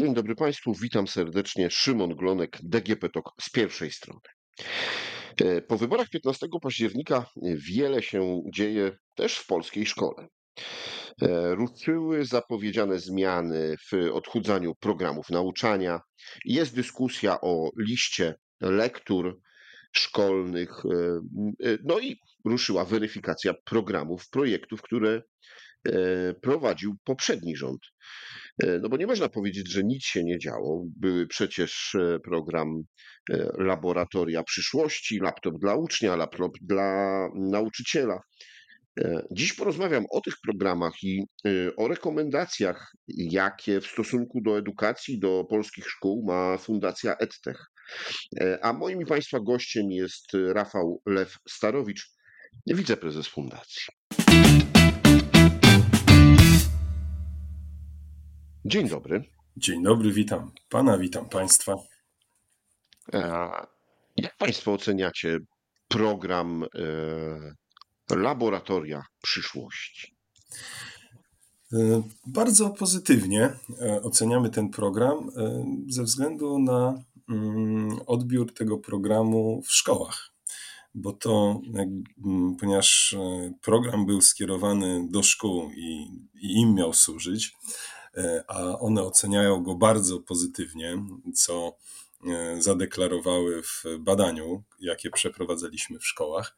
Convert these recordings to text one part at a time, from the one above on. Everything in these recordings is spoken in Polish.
Dzień dobry Państwu, witam serdecznie. Szymon Glonek, DGP TOK z pierwszej strony. E, po wyborach 15 października wiele się dzieje też w polskiej szkole. E, ruszyły zapowiedziane zmiany w odchudzaniu programów nauczania. Jest dyskusja o liście lektur szkolnych. E, no i ruszyła weryfikacja programów, projektów, które prowadził poprzedni rząd. E, no bo nie można powiedzieć, że nic się nie działo. Były przecież e, program e, Laboratoria Przyszłości, laptop dla ucznia, laptop dla nauczyciela. Dziś porozmawiam o tych programach i o rekomendacjach, jakie w stosunku do edukacji, do polskich szkół ma Fundacja EdTech. A moim i Państwa gościem jest Rafał Lew Starowicz, wiceprezes fundacji. Dzień dobry. Dzień dobry, witam pana, witam państwa. Jak państwo oceniacie program e, Laboratoria Przyszłości? E, bardzo pozytywnie e, oceniamy ten program ze względu na mm, odbiór tego programu w szkołach. Bo to, ponieważ program był skierowany do szkół i, i im miał służyć, E, a one oceniają go bardzo pozytywnie, co e, zadeklarowały w badaniu, jakie przeprowadzaliśmy w szkołach,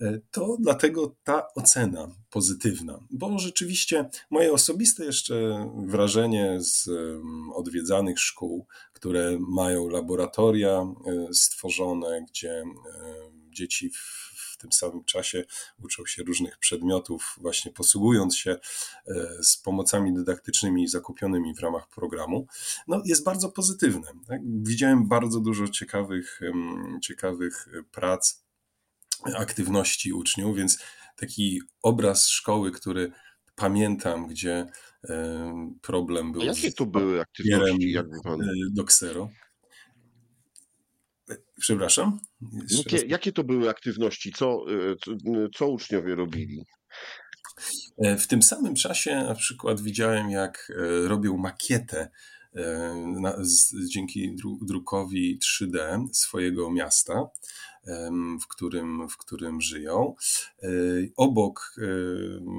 e, to dlatego ta ocena pozytywna, bo rzeczywiście moje osobiste jeszcze wrażenie z odwiedzanych szkół, które mają laboratoria stworzone, gdzie dzieci w tym samym czasie uczą się różnych przedmiotów, właśnie posługując się e, z pomocami dydaktycznymi zakupionymi w ramach programu, no jest bardzo pozytywne. Tak? Widziałem bardzo dużo ciekawych, ciekawych prac, aktywności uczniów, więc taki obraz szkoły, który pamiętam, gdzie problem był. A jakie to były aktywności? Jakby pan... E, do ksero. Przepraszam? Jakie, jakie, to były aktywności? Co, e, co, co uczniowie robili? E, w tym samym czasie na przykład widziałem, jak e, robią makietę na, z, dzięki drukowi 3D swojego miasta w którym, w którym żyją. E, obok, e,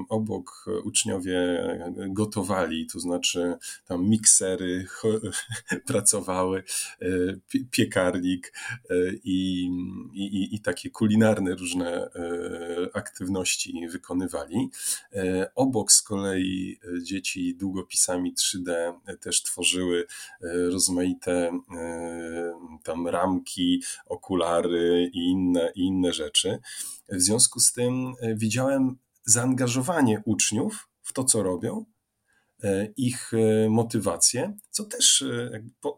obok uczniowie gotowali, to znaczy tam miksery pracowały, e, piekarnik i, i, i takie kulinarne różne aktywności wykonywali. Obok z kolei dzieci długopisami 3D też tworzyły rozmaite tam ramki, okulary i inne, i inne rzeczy. W związku z tym e, widziałem zaangażowanie uczniów w to, co robią, e, ich e, motywację, co też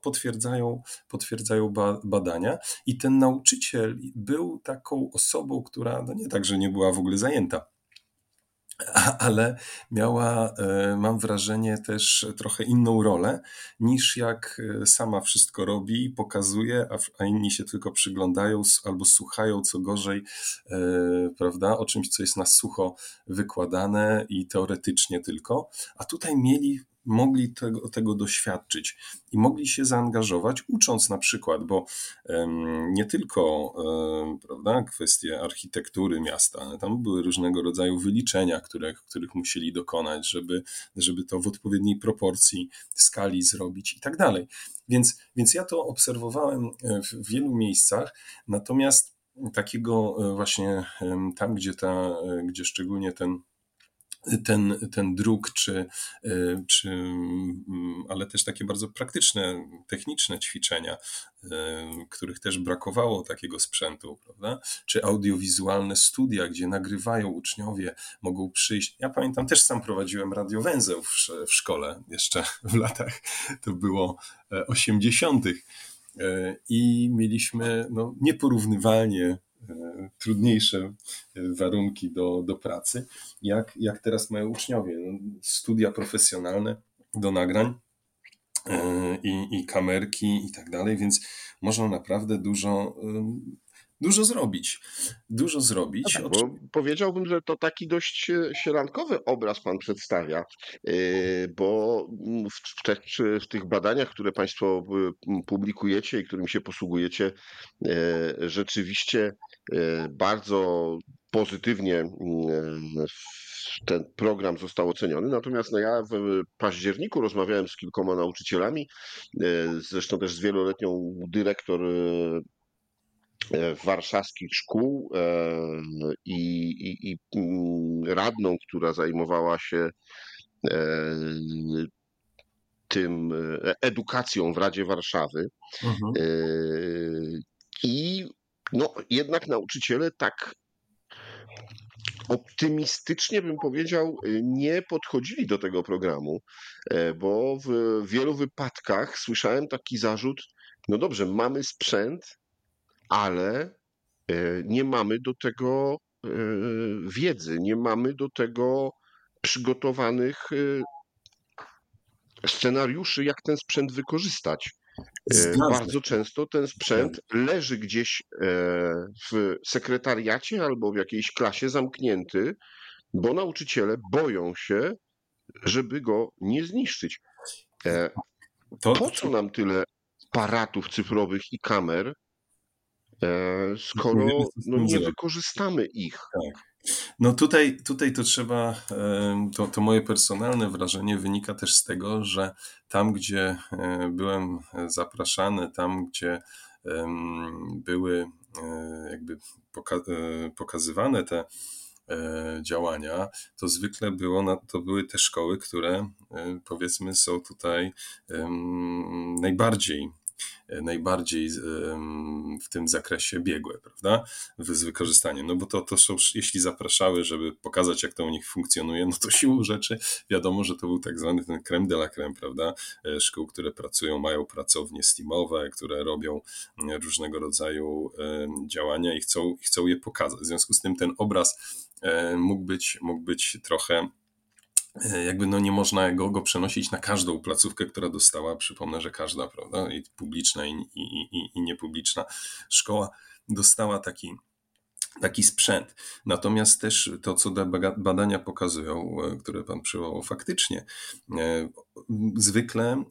potwierdzają, potwierdzają badania. I ten nauczyciel był taką osobą, która no nie tak, że nie była w ogóle zajęta ale miała, e, mam wrażenie, też trochę inną rolę niż jak e, sama wszystko robi i pokazuje, a, inni się tylko przyglądają albo słuchają, co gorzej, e, prawda, o czymś, co jest na sucho wykładane i teoretycznie tylko. A tutaj mieli mogli tego, tego doświadczyć i mogli się zaangażować, ucząc na przykład, bo nie tylko prawda, kwestie architektury miasta, tam były różnego rodzaju wyliczenia, które, których musieli dokonać, żeby, żeby to w odpowiedniej proporcji, skali zrobić i tak dalej. Więc, więc ja to obserwowałem e, w wielu miejscach, natomiast takiego e, właśnie tam, gdzie, ta, e, gdzie szczególnie ten ten, ten druk, czy, e, czy, mm, ale też takie bardzo praktyczne, techniczne ćwiczenia, e, których też brakowało takiego sprzętu, prawda? Czy audiowizualne studia, gdzie nagrywają uczniowie, mogą przyjść. Ja pamiętam, też sam prowadziłem radiowęzeł w, w szkole jeszcze w latach, to było 80. E, I mieliśmy no, nieporównywalnie trudniejsze e, warunki do, do pracy, jak, jak teraz mają uczniowie. No, studia profesjonalne do nagrań e, i, i kamerki i tak dalej, więc można naprawdę dużo, dużo zrobić. Dużo zrobić. No tak, bo powiedziałbym, że to taki dość sielankowy obraz pan przedstawia, bo w, te, w tych badaniach, które państwo publikujecie i którymi się posługujecie, rzeczywiście bardzo pozytywnie ten program został oceniony. Natomiast no ja w październiku rozmawiałem z kilkoma nauczycielami, e, zresztą też z wieloletnią dyrektor e, e, warszawskich szkół i, i, i mm, radną, która zajmowała się tym edukacją w Radzie Warszawy. Mhm. I no, jednak nauczyciele tak optymistycznie bym powiedział, nie podchodzili do tego programu, e, bo w wielu wypadkach słyszałem taki zarzut: no dobrze, mamy sprzęt, ale e, nie mamy do tego e, wiedzy, nie mamy do tego przygotowanych scenariuszy, jak ten sprzęt wykorzystać. Bardzo często ten sprzęt leży gdzieś e, w sekretariacie albo w jakiejś klasie zamknięty, bo nauczyciele boją się, żeby go nie zniszczyć. E, po co nam tyle aparatów cyfrowych i kamer, e, skoro no, nie wykorzystamy ich? Tak. No tutaj, tutaj to trzeba, to, to moje personalne wrażenie wynika też z tego, że tam, gdzie e, byłem zapraszany, tam, gdzie były e, jakby e, pokazywane te działania, to zwykle było, to były te szkoły, które powiedzmy są tutaj najbardziej E, najbardziej w tym zakresie biegłe, prawda? Z wykorzystaniem. No bo to, to są, jeśli zapraszały, żeby pokazać, jak to u nich funkcjonuje, no to siłą rzeczy wiadomo, że to był tak zwany ten creme de la creme, prawda? E, szkół, które pracują, mają pracownie steamowe, które robią różnego rodzaju działania i chcą, chcą je pokazać. W związku z tym ten obraz e, mógł być, mógł być trochę E, jakby no nie można go, go przenosić na każdą placówkę, która dostała, przypomnę, że każda, prawda, i publiczna, i, i, i, i niepubliczna szkoła dostała taki taki sprzęt. Natomiast też to, co badania pokazują, e, które Pan przywołał, faktycznie e, zwykle e,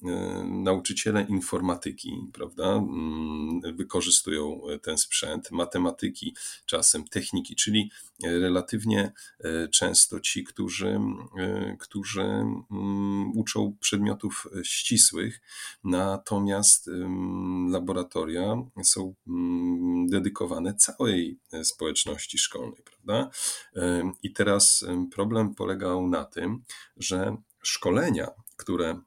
nauczyciele informatyki, prawda, mm, wykorzystują ten sprzęt, matematyki, czasem techniki, czyli relatywnie często ci, którzy, którzy mm, uczą przedmiotów ścisłych, natomiast laboratoria są mm, dedykowane całej społeczności szkolnej, prawda? I teraz problem polegał na tym, że szkolenia, które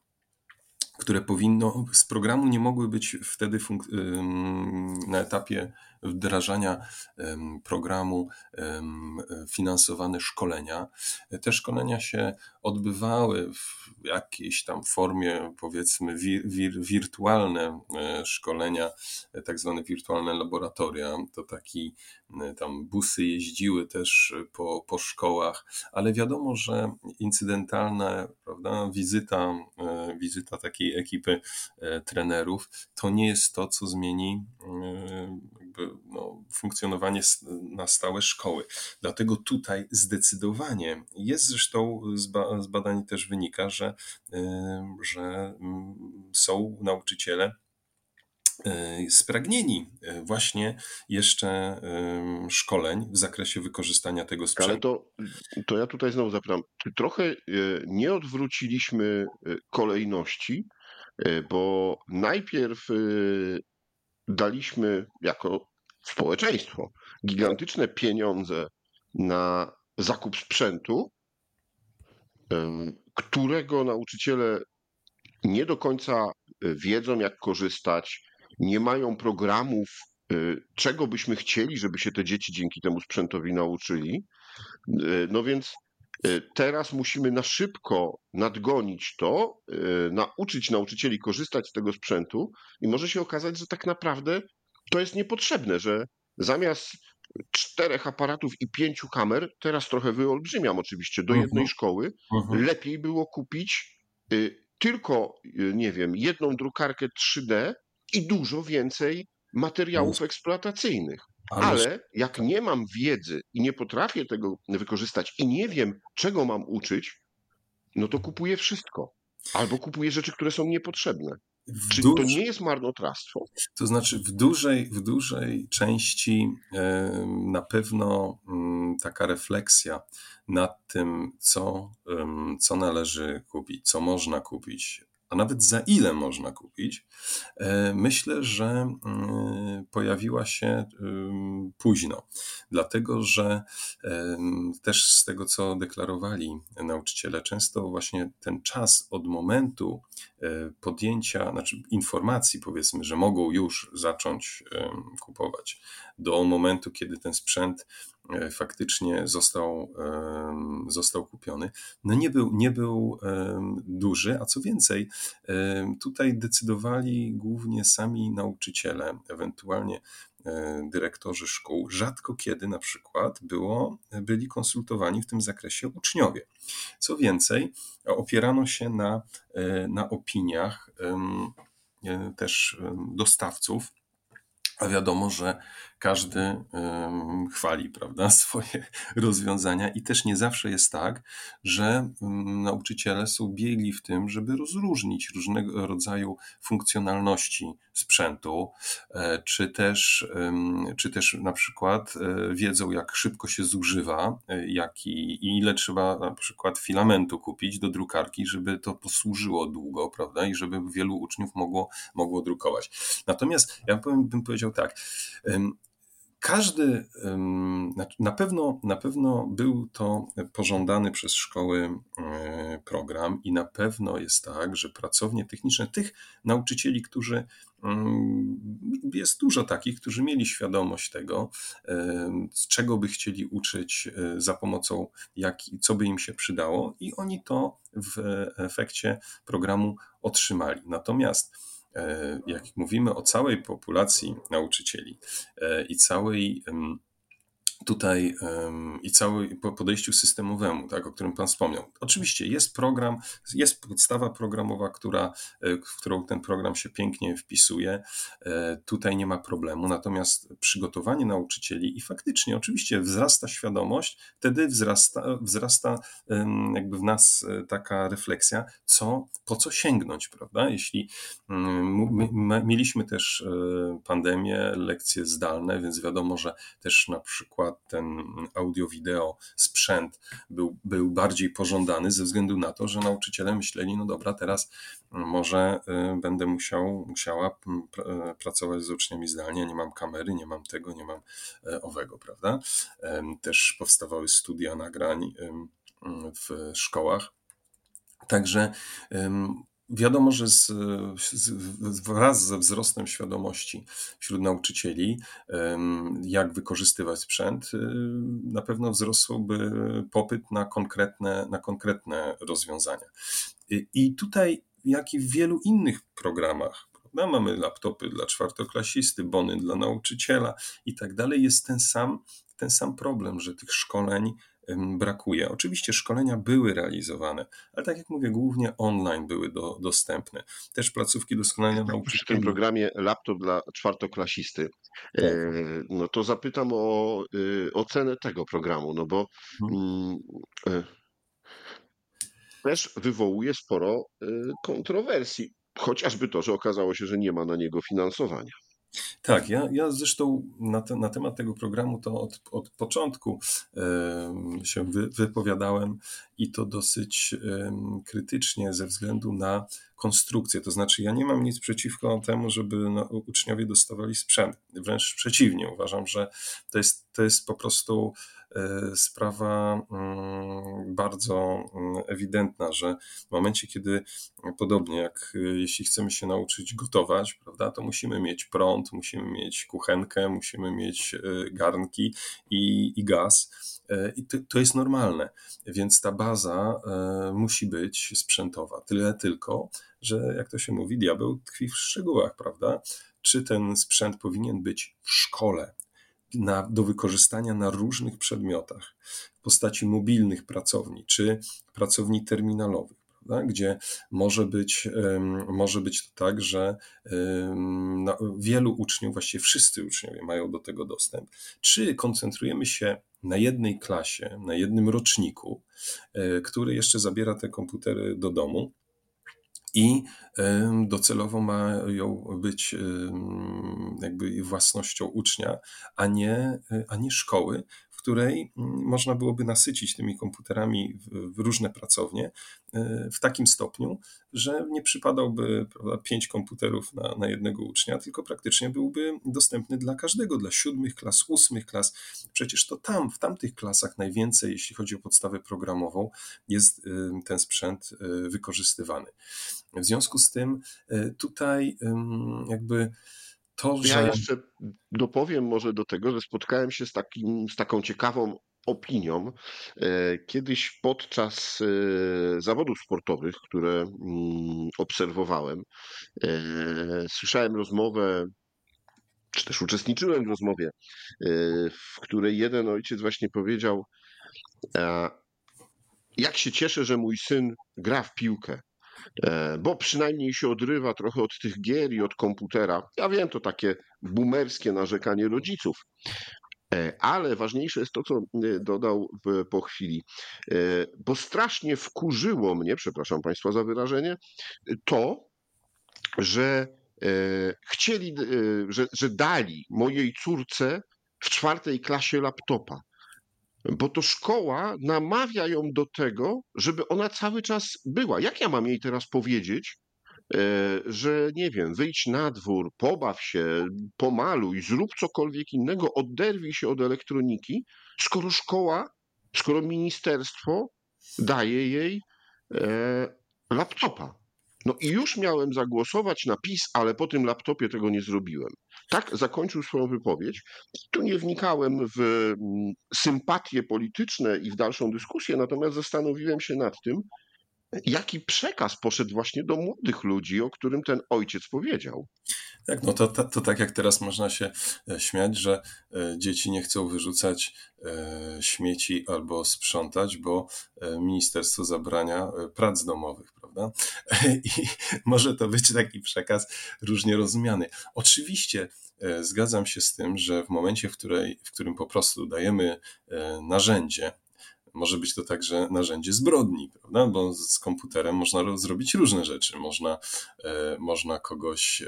które powinno, z programu nie mogły być wtedy na etapie wdrażania programu finansowane szkolenia. Te szkolenia się odbywały w jakiejś tam formie, powiedzmy, wir, wir, wirtualne e, szkolenia, e, tak zwane wirtualne laboratoria. To taki, e, tam busy jeździły też po, po szkołach, ale wiadomo, że incydentalna prawda, wizyta, wizyta takiej ekipy trenerów to nie jest to, co zmieni jakby, no, funkcjonowanie na stałe szkoły. Dlatego tutaj zdecydowanie jest zresztą z badań też wynika, że, że są nauczyciele y, spragnieni y, właśnie jeszcze szkoleń w zakresie wykorzystania tego sprzętu. Ale to, to ja tutaj znowu zapytam, czy trochę y, nie odwróciliśmy kolejności, bo najpierw daliśmy jako społeczeństwo gigantyczne pieniądze na zakup sprzętu, którego nauczyciele nie do końca e, wiedzą, jak korzystać, nie mają programów, e, czego byśmy chcieli, żeby się te dzieci dzięki temu sprzętowi nauczyli. E, no więc teraz musimy na szybko nadgonić to, nauczyć nauczycieli korzystać z tego sprzętu i może się okazać, że tak naprawdę to jest niepotrzebne, że zamiast czterech aparatów i pięciu kamer, teraz trochę wyolbrzymiam oczywiście, do jednej uh -huh. szkoły, uh -huh. lepiej było kupić y, tylko, y, nie wiem, jedną drukarkę 3D i dużo więcej materiałów eksploatacyjnych. Ale jak nie mam wiedzy i nie potrafię tego wykorzystać i nie wiem, czego mam uczyć, no to kupuję wszystko. Albo kupuję rzeczy, które są niepotrzebne. Czy to nie jest marnotrawstwo? To znaczy, w dużej, w dużej części na pewno mm, taka refleksja nad tym, co, co należy kupić, co można kupić, a nawet za ile można kupić, e, myślę, że mm, pojawiła się późno. Dlatego, że też z tego, co deklarowali nauczyciele, często właśnie ten czas od momentu e, podjęcia, znaczy informacji, powiedzmy, że mogą już zacząć kupować, do momentu, kiedy ten sprzęt E, faktycznie został, został kupiony, no nie był, nie był duży, a co więcej, tutaj decydowali głównie sami nauczyciele, ewentualnie e, dyrektorzy szkół, rzadko kiedy na przykład było, byli konsultowani w tym zakresie uczniowie. Co więcej, opierano się na, e, na opiniach też dostawców, a wiadomo, że każdy chwali prawda, swoje rozwiązania i też nie zawsze jest tak, że nauczyciele są biegli w tym, żeby rozróżnić różnego rodzaju funkcjonalności sprzętu, e, czy też, czy też na przykład e, wiedzą, jak szybko się zużywa, e, jak i, ile trzeba na przykład filamentu kupić do drukarki, żeby to posłużyło długo, prawda, i żeby wielu uczniów mogło, mogło drukować. Natomiast ja bym powiedział tak, każdy, na pewno, na pewno był to pożądany przez szkoły e, program i na pewno jest tak, że pracownie techniczne tych nauczycieli, którzy jest dużo takich, którzy mieli świadomość tego, czego by chcieli uczyć e, za pomocą, jak, co by im się przydało, i oni to w efekcie programu otrzymali. Natomiast jak mówimy o całej populacji nauczycieli e, i całej tutaj i całym podejściu systemowemu, tak, o którym Pan wspomniał. Oczywiście jest program, jest podstawa programowa, która, e, w którą ten program się pięknie wpisuje. E, tutaj nie ma problemu, natomiast przygotowanie nauczycieli i faktycznie oczywiście wzrasta świadomość, wtedy wzrasta, wzrasta jakby w nas e, taka refleksja, co, po co sięgnąć, prawda? Jeśli mm, mieliśmy też pandemię, lekcje zdalne, więc wiadomo, że też na przykład ten audio-wideo sprzęt był, był bardziej pożądany ze względu na to, że nauczyciele myśleli, no dobra, teraz może y, będę musiał, musiała y, pracować z uczniami zdalnie, nie mam kamery, nie mam tego, nie mam e, owego, prawda? Też powstawały studia nagrań w szkołach. Także Wiadomo, że z, z, wraz ze wzrostem świadomości wśród nauczycieli, jak wykorzystywać sprzęt, y, na pewno wzrosłby popyt na konkretne, na konkretne rozwiązania. I tutaj, jak i w wielu innych programach, prawda, mamy laptopy dla czwartoklasisty, bony dla nauczyciela i tak dalej, jest ten sam, ten sam problem, że tych szkoleń brakuje. Oczywiście szkolenia były realizowane, ale tak jak mówię, głównie online były do, dostępne. Też placówki doskonalenia nauczycieli. Przy tym programie laptop dla czwartoklasisty, tak. E, no to zapytam o y, ocenę tego programu, no bo hmm. Mm, e, też wywołuje sporo y, kontrowersji. Chociażby to, że okazało się, że nie ma na niego finansowania. Tak, ja, ja zresztą na, te, na temat tego programu to od, od początku się wy, wypowiadałem i to dosyć krytycznie ze względu na konstrukcję. To znaczy, ja nie mam nic przeciwko temu, żeby no, uczniowie dostawali sprzęt. Wręcz przeciwnie, uważam, że to jest, to jest po prostu E, sprawa mm, bardzo mm, ewidentna, że w momencie, kiedy podobnie jak e, jeśli chcemy się nauczyć gotować, prawda, to musimy mieć prąd, musimy mieć kuchenkę, musimy mieć e, garnki i, i gaz. I to, to jest normalne, więc ta baza musi być sprzętowa. Tyle tylko, że jak to się mówi, diabeł tkwi w szczegółach, prawda? Czy ten sprzęt powinien być w szkole, na, do wykorzystania na różnych przedmiotach w postaci mobilnych pracowni czy pracowni terminalowych. gdzie może być, może być to tak, że no, wielu uczniów, właściwie wszyscy uczniowie mają do tego dostęp. Czy koncentrujemy się na jednej klasie, na jednym roczniku, e, który jeszcze zabiera te komputery do domu, i docelowo mają być jakby własnością ucznia, a nie, a nie szkoły, której mm, można byłoby nasycić tymi komputerami w różne pracownie e, w takim stopniu, że nie przypadałby prawda, pięć komputerów na, na jednego ucznia, tylko praktycznie byłby dostępny dla każdego, dla siódmych klas, ósmych klas. Przecież to tam, w tamtych klasach najwięcej, jeśli chodzi o podstawę programową, jest e, ten sprzęt e, wykorzystywany. W związku z tym tutaj jakby to, że... Ja jeszcze dopowiem może do tego, że spotkałem się z, takim, z taką ciekawą opinią. E, kiedyś podczas e, zawodów sportowych, które mm, obserwowałem, e, słyszałem rozmowę, czy też uczestniczyłem w rozmowie, w której jeden ojciec właśnie powiedział: Jak się cieszę, że mój syn gra w piłkę. E, bo przynajmniej się odrywa trochę od tych gier i od komputera. Ja wiem, to takie boomerskie narzekanie rodziców. E, ale ważniejsze jest to, co e, dodał po chwili, bo strasznie wkurzyło mnie, przepraszam Państwa za wyrażenie, to, że chcieli, że, że dali mojej córce w czwartej klasie laptopa bo to szkoła namawia ją do tego, żeby ona cały czas była. Jak ja mam jej teraz powiedzieć, e, że nie wiem, wyjdź na dwór, pobaw się, pomaluj, zrób cokolwiek innego, oderwij się od elektroniki, skoro szkoła, skoro ministerstwo daje jej e, laptopa. No i już miałem zagłosować na PiS, ale po tym laptopie tego nie zrobiłem. Tak zakończył swoją wypowiedź. Tu nie wnikałem w mm, sympatie polityczne i w dalszą dyskusję, natomiast zastanowiłem się nad tym, jaki przekaz poszedł właśnie do młodych ludzi, o którym ten ojciec powiedział. Tak, no to, to, to, tak jak teraz można się e, śmiać, że e, dzieci nie chcą wyrzucać e, śmieci albo sprzątać, bo ministerstwo zabrania prac domowych, prawda? I może to być taki przekaz różnie rozumiany. Oczywiście zgadzam się z tym, że w momencie, w, której, w którym po prostu dajemy narzędzie, może być to także narzędzie zbrodni, prawda? Bo z komputerem można zrobić różne rzeczy. Można, można kogoś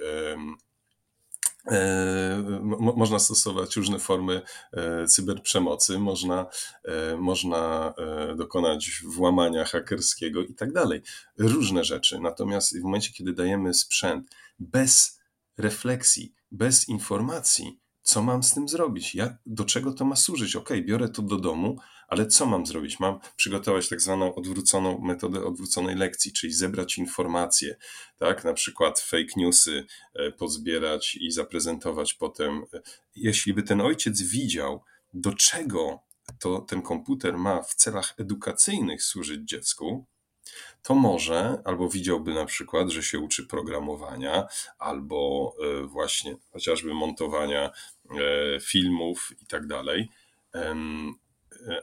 E, można stosować różne formy e, cyberprzemocy, można, e, można dokonać włamania hakerskiego i tak dalej. Różne rzeczy. Natomiast w momencie, kiedy dajemy sprzęt bez refleksji, bez informacji, co mam z tym zrobić? Jak, do czego to ma służyć? Ok, biorę to do domu, ale co mam zrobić? Mam przygotować tak zwaną odwróconą metodę odwróconej lekcji, czyli zebrać informacje, tak? Na przykład fake newsy e, pozbierać i zaprezentować potem. Jeśli by ten ojciec widział, do czego to ten komputer ma w celach edukacyjnych służyć dziecku, to może albo widziałby na przykład, że się uczy programowania, albo e, właśnie chociażby montowania e, filmów i tak dalej,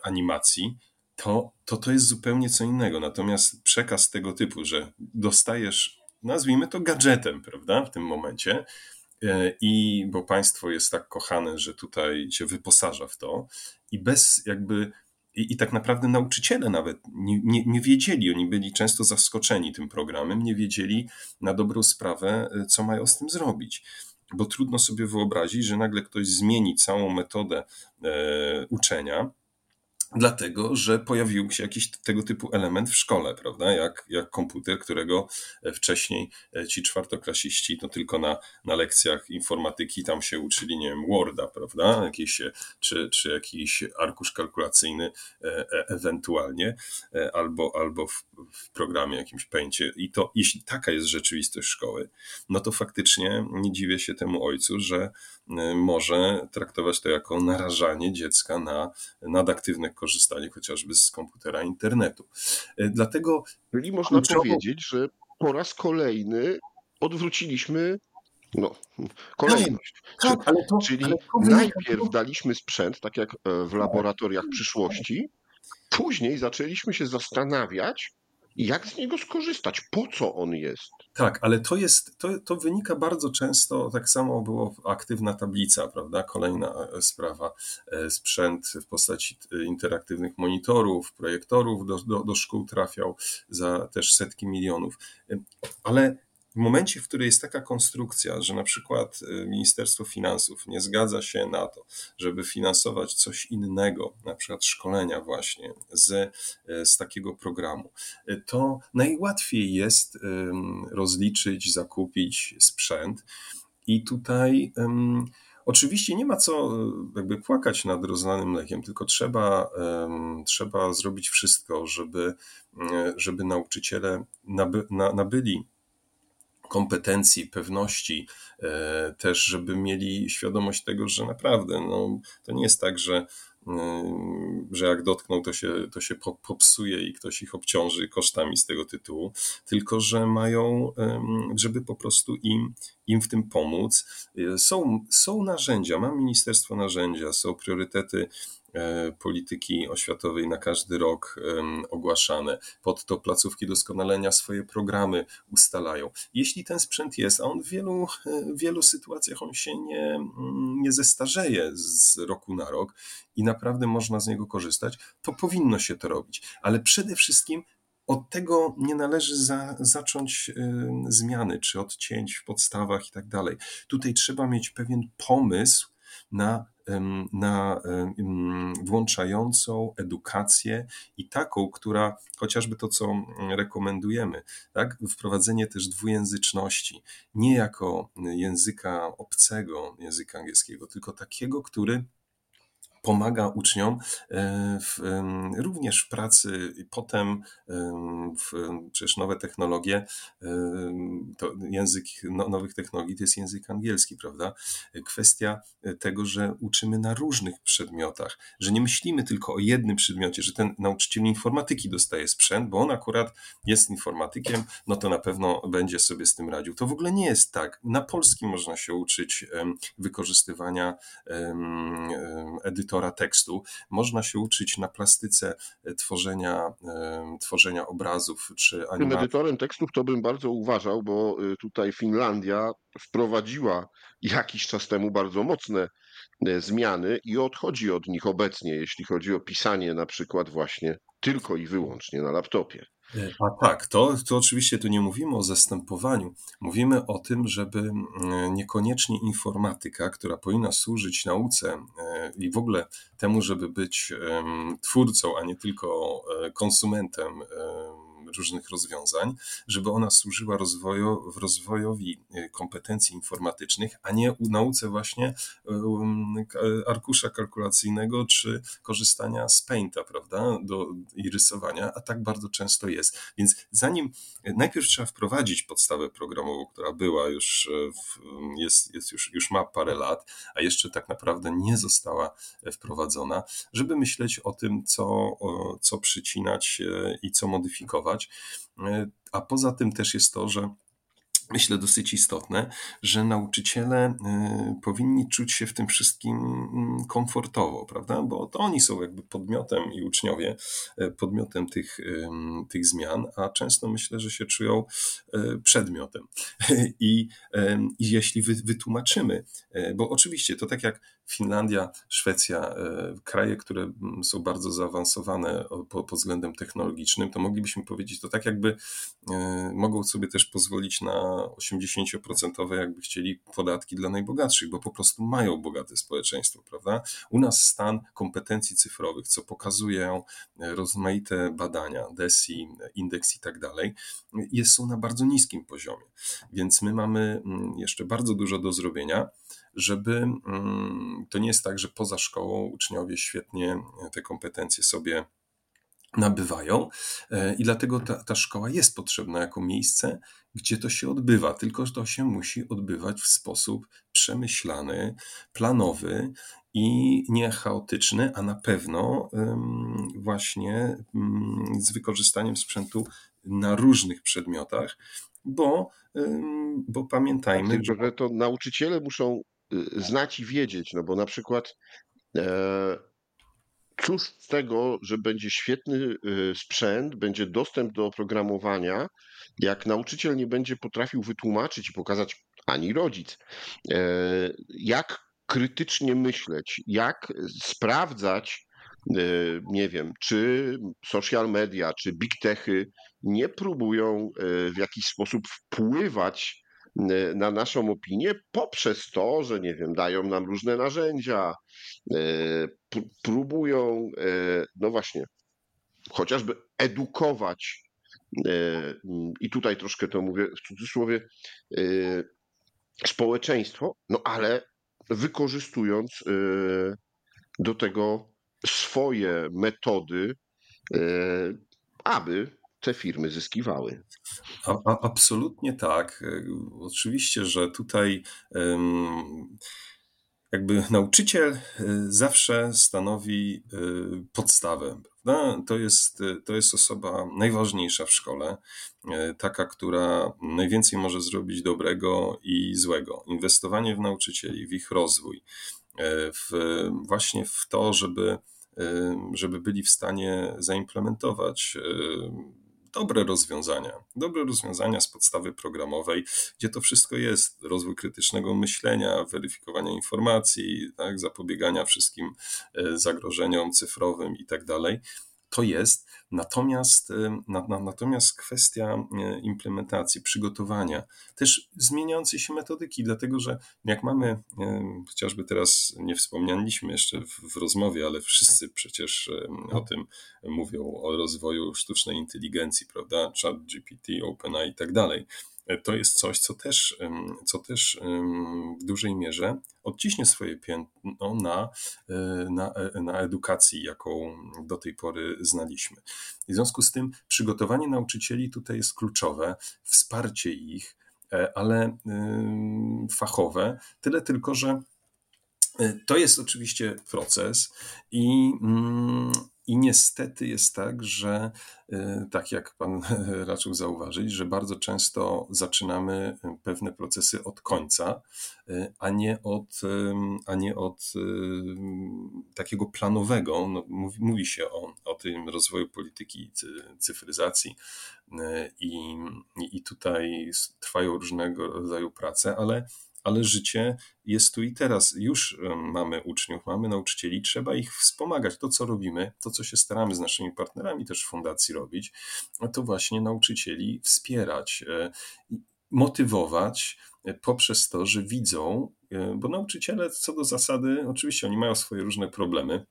animacji, to, to to jest zupełnie co innego. Natomiast przekaz tego typu, że dostajesz, nazwijmy to gadżetem, prawda, w tym momencie, e, i bo państwo jest tak kochane, że tutaj cię wyposaża w to, i bez jakby i, I, tak naprawdę nauczyciele nawet nie, nie, nie, wiedzieli, oni byli często zaskoczeni tym programem, nie wiedzieli na dobrą sprawę, e, co mają z tym zrobić. Bo trudno sobie wyobrazić, że nagle ktoś zmieni całą metodę e, uczenia, dlatego że pojawił się jakiś tego typu element w szkole, prawda? Jak, jak komputer, którego e, wcześniej e, ci czwartoklasiści to tylko na, na lekcjach informatyki tam się uczyli, nie wiem, Worda, prawda? Jakiś, e, czy, czy jakiś arkusz kalkulacyjny e, ewentualnie, albo, albo w, w programie jakimś pęcie. I to, jeśli taka jest rzeczywistość szkoły, no to faktycznie nie dziwię się temu ojcu, że może traktować to jako narażanie dziecka na nadaktywne korzystanie chociażby z komputera internetu. E, dlatego. Czyli można powiedzieć, że po raz kolejny odwróciliśmy no, kolejność. Tak, tak, to, Czyli to najpierw daliśmy sprzęt, tak jak e, w laboratoriach przyszłości, później zaczęliśmy się zastanawiać, jak z niego skorzystać, po co on jest. Tak, ale to jest, to, to wynika bardzo często, tak samo było aktywna tablica, prawda? Kolejna e, sprawa, e, sprzęt w postaci e, interaktywnych monitorów, projektorów do, do, do szkół trafiał za też setki milionów. Ale w momencie, w którym jest taka konstrukcja, że na przykład y, Ministerstwo Finansów nie zgadza się na to, żeby finansować coś innego, na przykład szkolenia właśnie z, y, z takiego programu, y, to najłatwiej jest rozliczyć, zakupić sprzęt. I tutaj oczywiście nie ma co jakby płakać nad rozlanym mlekiem, tylko trzeba, trzeba zrobić wszystko, żeby, żeby nauczyciele naby, na, nabyli kompetencji, pewności, e, też żeby mieli świadomość tego, że naprawdę no, to nie jest tak, że, mm, że jak dotkną, to się, to się popsuje i ktoś ich obciąży kosztami z tego tytułu, tylko że mają, żeby po prostu im, im w tym pomóc. E, są, są narzędzia, ma ministerstwo narzędzia, są priorytety polityki oświatowej na każdy rok ogłaszane. Pod to placówki doskonalenia swoje programy ustalają. Jeśli ten sprzęt jest, a on w wielu, e, w wielu sytuacjach on się nie, mm, nie zestarzeje z roku na rok i naprawdę można z niego korzystać, to powinno się to robić. Ale przede wszystkim od tego nie należy za, zacząć zmiany, czy odcięć w podstawach i tak dalej. Tutaj trzeba mieć pewien pomysł na na włączającą edukację i taką, która chociażby to, co rekomendujemy, tak? wprowadzenie też dwujęzyczności, nie jako języka obcego, języka angielskiego, tylko takiego, który pomaga uczniom e, w, również w pracy i potem w, przecież nowe technologie, to język no, nowych technologii to jest język angielski, prawda? Kwestia tego, że uczymy na różnych przedmiotach, że nie myślimy tylko o jednym przedmiocie, że ten nauczyciel informatyki dostaje sprzęt, bo on akurat jest informatykiem, no to na pewno będzie sobie z tym radził. To w ogóle nie jest tak. Na polskim można się uczyć wykorzystywania edytora autora tekstu. Można się uczyć na plastyce e, tworzenia, tworzenia obrazów czy animacji. Tym edytorem tekstów to bym bardzo uważał, bo y, tutaj Finlandia wprowadziła jakiś czas temu bardzo mocne e, zmiany i odchodzi od nich obecnie, jeśli chodzi o pisanie na przykład właśnie tylko i wyłącznie na laptopie. A tak, to, to oczywiście tu nie mówimy o zastępowaniu. Mówimy o tym, żeby niekoniecznie informatyka, która powinna służyć nauce e, i w ogóle temu, żeby być twórcą, a nie tylko e, konsumentem różnych rozwiązań, żeby ona służyła rozwoju, rozwojowi e, kompetencji informatycznych, a nie nauce właśnie arkusza kalkulacyjnego czy korzystania z Painta, prawda, do, i rysowania, a tak bardzo często jest. Więc zanim najpierw trzeba wprowadzić podstawę programową, która była już, e, w, jest, jest już, już ma parę lat, a jeszcze tak naprawdę nie została wprowadzona, żeby myśleć o tym, co, co przycinać i co modyfikować. E, a poza tym też jest to, że myślę dosyć istotne, że nauczyciele e, powinni czuć się w tym wszystkim mm, komfortowo, prawda? Bo to oni są jakby podmiotem i uczniowie e, podmiotem tych, tych zmian, a często myślę, że się czują przedmiotem. I, i jeśli wytłumaczymy, bo oczywiście to tak jak Finlandia, Szwecja, e, kraje, które mm, są bardzo zaawansowane pod względem technologicznym, to moglibyśmy powiedzieć, to tak jakby e, mogą sobie też pozwolić na 80% jakby chcieli podatki dla najbogatszych, bo po prostu mają bogate społeczeństwo, prawda? U nas stan kompetencji cyfrowych, co pokazują e, rozmaite badania, DESI, indeks i tak dalej, jest, są na bardzo niskim poziomie. Więc my mamy mm, jeszcze bardzo dużo do zrobienia żeby mm, to nie jest tak, że poza szkołą uczniowie świetnie te kompetencje sobie nabywają e, i dlatego ta, ta szkoła jest potrzebna jako miejsce, gdzie to się odbywa, tylko że to się musi odbywać w sposób przemyślany, planowy i nie chaotyczny, a na pewno właśnie mm, z wykorzystaniem sprzętu na różnych przedmiotach, bo, bo pamiętajmy, Tylko, że to nauczyciele muszą znać i wiedzieć, no bo na przykład e, cóż z tego, że będzie świetny y, sprzęt, będzie dostęp do oprogramowania, jak nauczyciel nie będzie potrafił wytłumaczyć i pokazać ani rodzic, e, jak krytycznie myśleć, jak sprawdzać, e, nie wiem, czy social media, czy big techy nie próbują w jakiś sposób wpływać na naszą opinię poprzez to, że nie wiem, dają nam różne narzędzia, próbują, no właśnie, chociażby edukować i tutaj troszkę to mówię w cudzysłowie, społeczeństwo, no ale wykorzystując do tego swoje metody, aby te firmy zyskiwały. A, a, absolutnie tak. Oczywiście, że tutaj jakby nauczyciel y, zawsze stanowi y, podstawę. To, jest, to jest osoba najważniejsza w szkole, taka, która najwięcej może zrobić dobrego i złego. Inwestowanie w nauczycieli, w ich rozwój, w, właśnie w to, żeby, żeby byli w stanie zaimplementować dobre rozwiązania, dobre rozwiązania z podstawy programowej, gdzie to wszystko jest, rozwój krytycznego myślenia, weryfikowania informacji, tak, zapobiegania wszystkim e, zagrożeniom cyfrowym i tak dalej to jest. Natomiast, y, na, na, natomiast kwestia y, implementacji, przygotowania, też zmieniającej się metodyki, dlatego że jak mamy, y, chociażby teraz nie wspomnieliśmy jeszcze w, w rozmowie, ale wszyscy przecież o tym mówią, o rozwoju sztucznej inteligencji, prawda? Chat GPT, OpenAI i tak dalej to jest coś, co też, co też w dużej mierze odciśnie swoje piętno na, e, na, e, na edukacji, jaką do tej pory znaliśmy. w związku z tym przygotowanie nauczycieli tutaj jest kluczowe, wsparcie ich, e, ale fachowe, tyle tylko, że to jest oczywiście proces i, mm, i niestety jest tak, że y, tak jak Pan raczył zauważyć, że bardzo często zaczynamy y, pewne procesy od końca, a nie od, a nie od takiego planowego. No, mówi, mówi się o, o tym rozwoju polityki cyfryzacji i, i tutaj trwają różnego rodzaju prace, ale ale życie jest tu i teraz. Już mamy uczniów, mamy nauczycieli, trzeba ich wspomagać. To, co robimy, to, co się staramy z naszymi partnerami też w fundacji robić, to właśnie nauczycieli wspierać, e, motywować e, poprzez to, że widzą, e, bo nauczyciele co do zasady, oczywiście oni mają swoje różne problemy,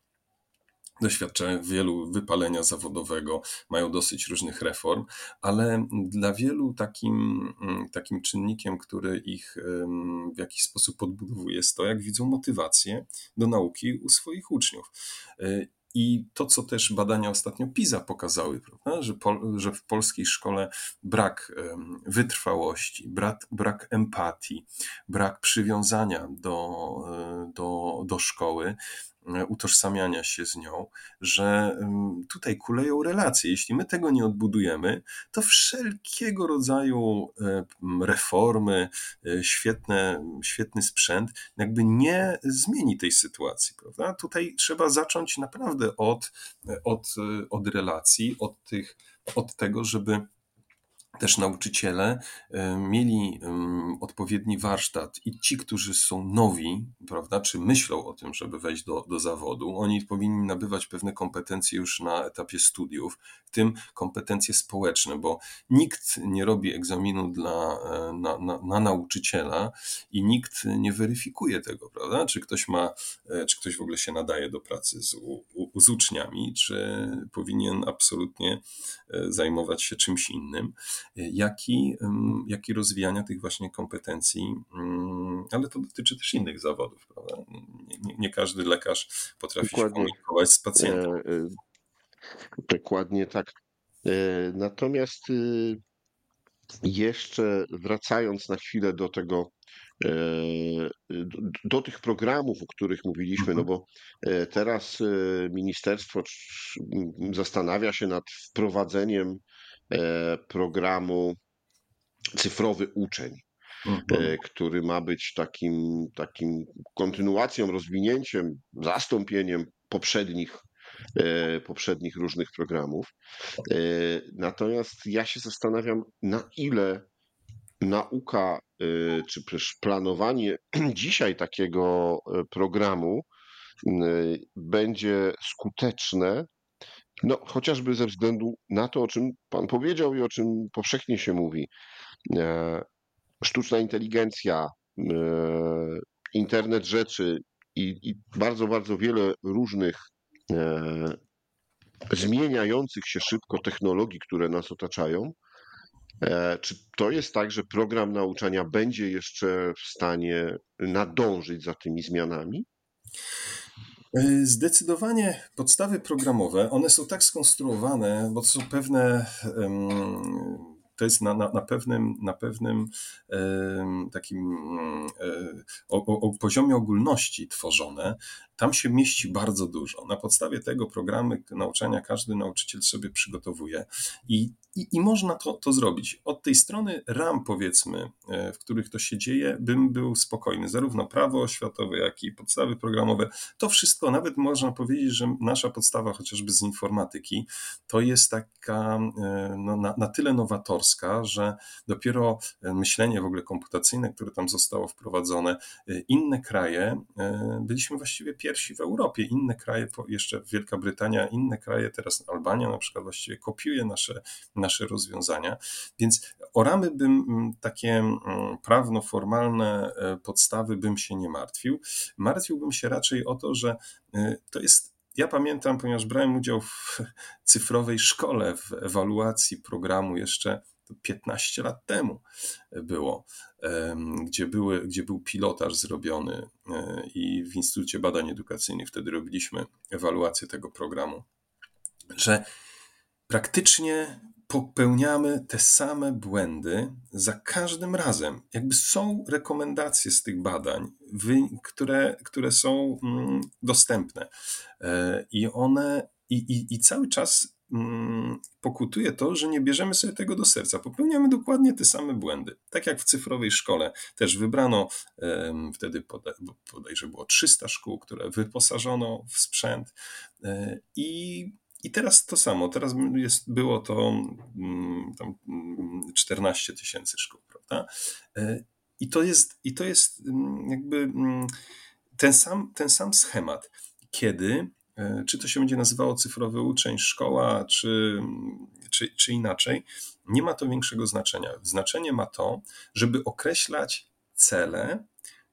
doświadczają wielu wypalenia zawodowego, mają dosyć różnych reform, ale dla wielu takim, mm, takim czynnikiem, który ich w jakiś sposób podbudowuje, jest to, jak widzą motywację do nauki u swoich uczniów. Y, I to, co też badania ostatnio PISA pokazały, prawda? Że, że w polskiej szkole brak wytrwałości, brak, brak empatii, brak przywiązania do, y, do, do szkoły E, utożsamiania się z nią, że tutaj kuleją relacje. Jeśli my tego nie odbudujemy, to wszelkiego rodzaju e, reformy, e, świetne, świetny sprzęt jakby nie zmieni tej sytuacji. Prawda? Tutaj trzeba zacząć naprawdę od, od, od relacji, od, tych, od tego, żeby też nauczyciele e, mieli odpowiedni warsztat. I ci, którzy są nowi, prawda, czy myślą o tym, żeby wejść do, do zawodu, oni powinni nabywać pewne kompetencje już na etapie studiów, w tym kompetencje społeczne, bo nikt nie robi egzaminu dla, e, na, na, na nauczyciela i nikt nie weryfikuje tego, prawda, czy ktoś ma, e, czy ktoś w ogóle się nadaje do pracy z, u, z uczniami, czy powinien absolutnie zajmować się czymś innym jak i, jak i rozwijania tych właśnie kompetencji, mm, ale to dotyczy też innych zawodów, prawda? Nie, nie każdy lekarz potrafi Dokładnie. się komunikować z pacjentem. E, e, dokładnie tak. E, natomiast y, jeszcze wracając na chwilę do tego, do, do, tych programów, o których mówiliśmy, no mhm. bo teraz ministerstwo zastanawia się nad wprowadzeniem programu Cyfrowy Uczeń, mhm. E, który ma być takim, takim kontynuacją, rozwinięciem, zastąpieniem poprzednich poprzednich różnych programów. Natomiast ja się zastanawiam, na ile nauka, czy też planowanie dzisiaj takiego programu będzie skuteczne, no, chociażby ze względu na to, o czym Pan powiedział i o czym powszechnie się mówi. E, sztuczna inteligencja, e, internet rzeczy i, i bardzo, bardzo wiele różnych e, zmieniających się szybko technologii, które nas otaczają. Czy to jest tak, że program nauczania będzie jeszcze w stanie nadążyć za tymi zmianami? E, zdecydowanie podstawy programowe, one są tak skonstruowane, bo to są pewne to jest na, na, na pewnym, na pewnym takim e, o, o, poziomie ogólności tworzone. Tam się mieści bardzo dużo. Na podstawie tego programy nauczania każdy nauczyciel sobie przygotowuje i, i, i można to, to zrobić. Od tej strony ram, powiedzmy, e, w których to się dzieje, bym był spokojny. Zarówno prawo oświatowe, jak i podstawy programowe. To wszystko, nawet można powiedzieć, że nasza podstawa, chociażby z informatyki, to jest taka e, no, na, na tyle nowatorska, że dopiero myślenie w ogóle komputacyjne, które tam zostało wprowadzone, e, inne kraje, byliśmy właściwie pierwsi w Europie. Inne kraje, jeszcze Wielka Brytania, inne kraje, teraz Albania na przykład właściwie kopiuje nasze, nasze rozwiązania. Więc o ramy bym mm, takie mm, prawno-formalne e, podstawy bym się nie martwił. Martwiłbym się raczej o to, że e, to jest ja pamiętam, ponieważ brałem udział w cyfrowej szkole, w ewaluacji programu jeszcze 15 lat temu było, gdzie, były, gdzie był pilotaż zrobiony e, i w Instytucie Badań Edukacyjnych wtedy robiliśmy ewaluację tego programu, że praktycznie popełniamy te same błędy za każdym razem. Jakby są rekomendacje z tych badań, które, które są mm, dostępne e, i one i, i, i cały czas pokutuje to, że nie bierzemy sobie tego do serca. Popełniamy dokładnie te same błędy. Tak jak w cyfrowej szkole też wybrano, wtedy podejrzewam było 300 szkół, które wyposażono w sprzęt e, i i teraz to samo. Teraz jest, było to mm, tam 14 mm, tysięcy szkół, prawda? E, I to jest, i to jest jakby ten sam, ten sam schemat, kiedy czy to się będzie nazywało cyfrowy uczeń, szkoła, czy, czy, czy inaczej, nie ma to większego znaczenia. Znaczenie ma to, żeby określać cele,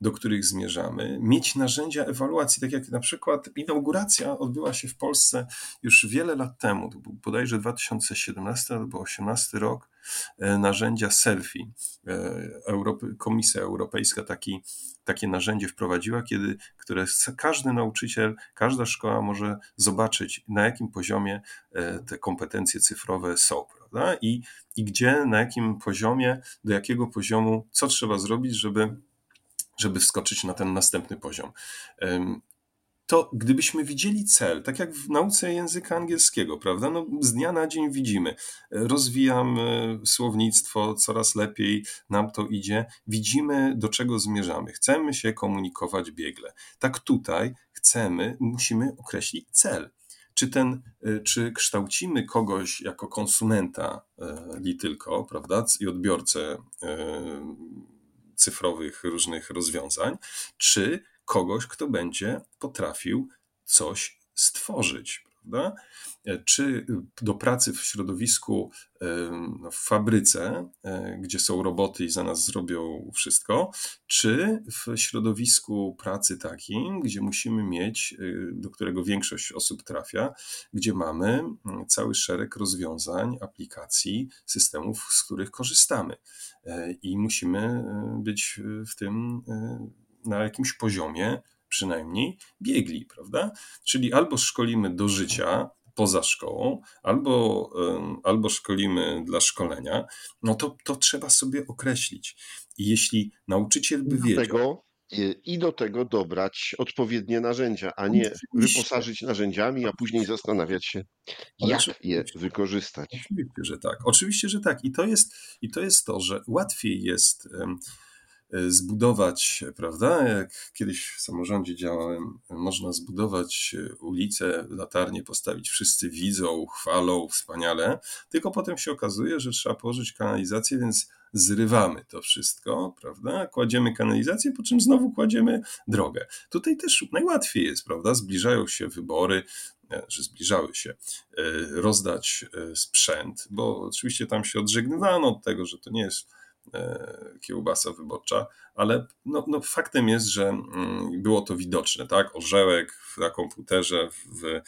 do których zmierzamy, mieć narzędzia ewaluacji, tak jak na przykład inauguracja odbyła się w Polsce już wiele lat temu, to był bodajże 2017 albo 2018 rok, e, narzędzia selfie. E, Europy, Komisja Europejska taki, takie narzędzie wprowadziła, kiedy, które każdy nauczyciel, każda szkoła może zobaczyć, na jakim poziomie e, te kompetencje cyfrowe są. Prawda? I, I gdzie, na jakim poziomie, do jakiego poziomu, co trzeba zrobić, żeby żeby wskoczyć na ten następny poziom. To gdybyśmy widzieli cel, tak jak w nauce języka angielskiego, prawda? No, z dnia na dzień widzimy, rozwijam słownictwo coraz lepiej, nam to idzie, widzimy do czego zmierzamy, chcemy się komunikować biegle. Tak tutaj chcemy, musimy określić cel. Czy, ten, e, czy kształcimy kogoś jako konsumenta e, li tylko, prawda, i odbiorcę e, cyfrowych różnych rozwiązań, czy kogoś, kto będzie potrafił coś stworzyć. Prawda? E, czy do pracy w środowisku, w fabryce, e, gdzie są roboty i za nas zrobią wszystko, czy w środowisku pracy takim, gdzie musimy mieć, e, do którego większość osób trafia, gdzie mamy cały szereg rozwiązań, aplikacji, systemów, z których korzystamy. I musimy być w tym na jakimś poziomie przynajmniej biegli, prawda? Czyli albo szkolimy do życia, poza szkołą, albo, albo szkolimy dla szkolenia, no to, to trzeba sobie określić. I jeśli nauczyciel by wiedział. Tego, I do tego dobrać odpowiednie narzędzia, a nie wyposażyć narzędziami, a później zastanawiać się, jak je wykorzystać. Oczywiście, że tak. Oczywiście, że tak. I to jest, i to, jest to, że łatwiej jest zbudować, prawda? Jak kiedyś w samorządzie działałem, można zbudować ulicę, latarnię postawić, wszyscy widzą, chwalą, wspaniale, tylko potem się okazuje, że trzeba położyć kanalizację, więc zrywamy to wszystko, prawda? Kładziemy kanalizację, po czym znowu kładziemy drogę. Tutaj też najłatwiej jest, prawda? Zbliżają się wybory, e, że zbliżały się, e, rozdać e, sprzęt, bo oczywiście tam się odżegnywano od tego, że to nie jest kiełbasa wyborcza, ale no, no faktem jest, że mm, było to widoczne, tak? Orzełek na komputerze, w,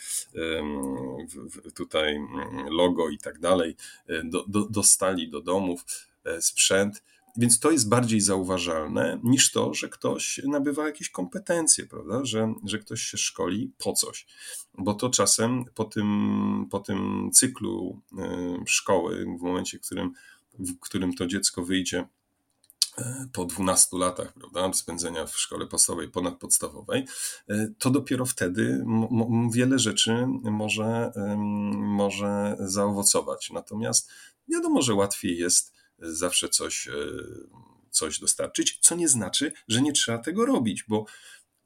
w, w tutaj mm, logo i tak dalej, do, do, dostali do domów E, sprzęt. Więc to jest bardziej zauważalne niż to, że ktoś nabywa jakieś kompetencje, prawda? Że, że ktoś się szkoli po coś. Bo to czasem po tym, po tym cyklu e, szkoły, w momencie, w którym, w którym to dziecko wyjdzie e, po 12 latach prawda, spędzenia w szkole podstawowej, ponadpodstawowej, to dopiero wtedy wiele rzeczy może, może zaowocować. Natomiast wiadomo, że łatwiej jest zawsze coś, e, coś dostarczyć, co nie znaczy, że nie trzeba tego robić, bo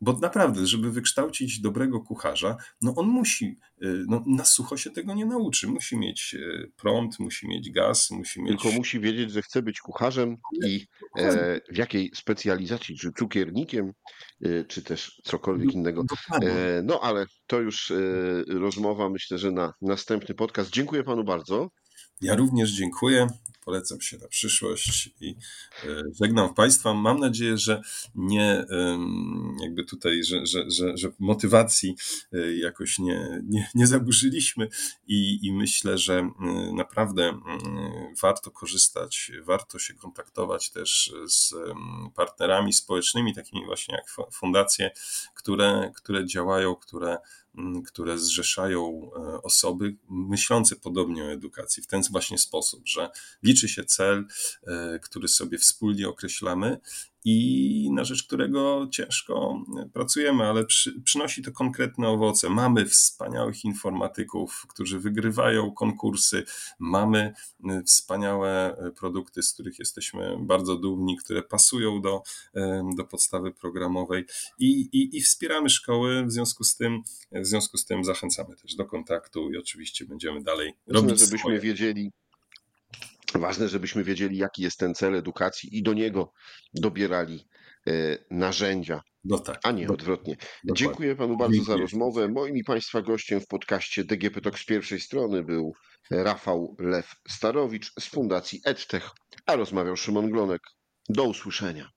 bo naprawdę, żeby wykształcić dobrego kucharza, no on musi, e, no na sucho się tego nie nauczy. Musi mieć e, prąd, musi mieć gaz, musi mieć... Tylko musi wiedzieć, że chce być kucharzem i e, w jakiej specjalizacji, czy cukiernikiem, e, czy też cokolwiek innego. E, no ale to już rozmowa, myślę, że na następny podcast. Dziękuję panu bardzo. Ja również dziękuję polecam się na przyszłość i e, żegnam Państwa. Mam nadzieję, że nie jakby tutaj, że, że, że, że motywacji e, jakoś nie, nie, nie zaburzyliśmy i, i myślę, że naprawdę warto korzystać, warto się kontaktować też z partnerami społecznymi, takimi właśnie jak fundacje, które, które działają, które które zrzeszają e, osoby myślące podobnie o edukacji w ten właśnie sposób, że liczy się cel, e, który sobie wspólnie określamy i na rzecz którego ciężko pracujemy, ale przy, przynosi to konkretne owoce. Mamy wspaniałych informatyków, którzy wygrywają konkursy, mamy y, wspaniałe y, produkty, z których jesteśmy bardzo dumni, które pasują do, y, do podstawy programowej i, i, i wspieramy szkoły. W związku z tym, w związku z tym zachęcamy też do kontaktu i oczywiście będziemy dalej Ważne, robić. Żebyśmy swoje. wiedzieli, Ważne, żebyśmy wiedzieli, jaki jest ten cel edukacji i do niego dobierali e, narzędzia, no tak, a nie odwrotnie. Dokładnie. Dziękuję panu bardzo Dziękuję. za rozmowę. Moim i państwa gościem w podcaście DGP Talk z pierwszej strony był Rafał Lew Starowicz z Fundacji EdTech, a rozmawiał Szymon Glonek. Do usłyszenia.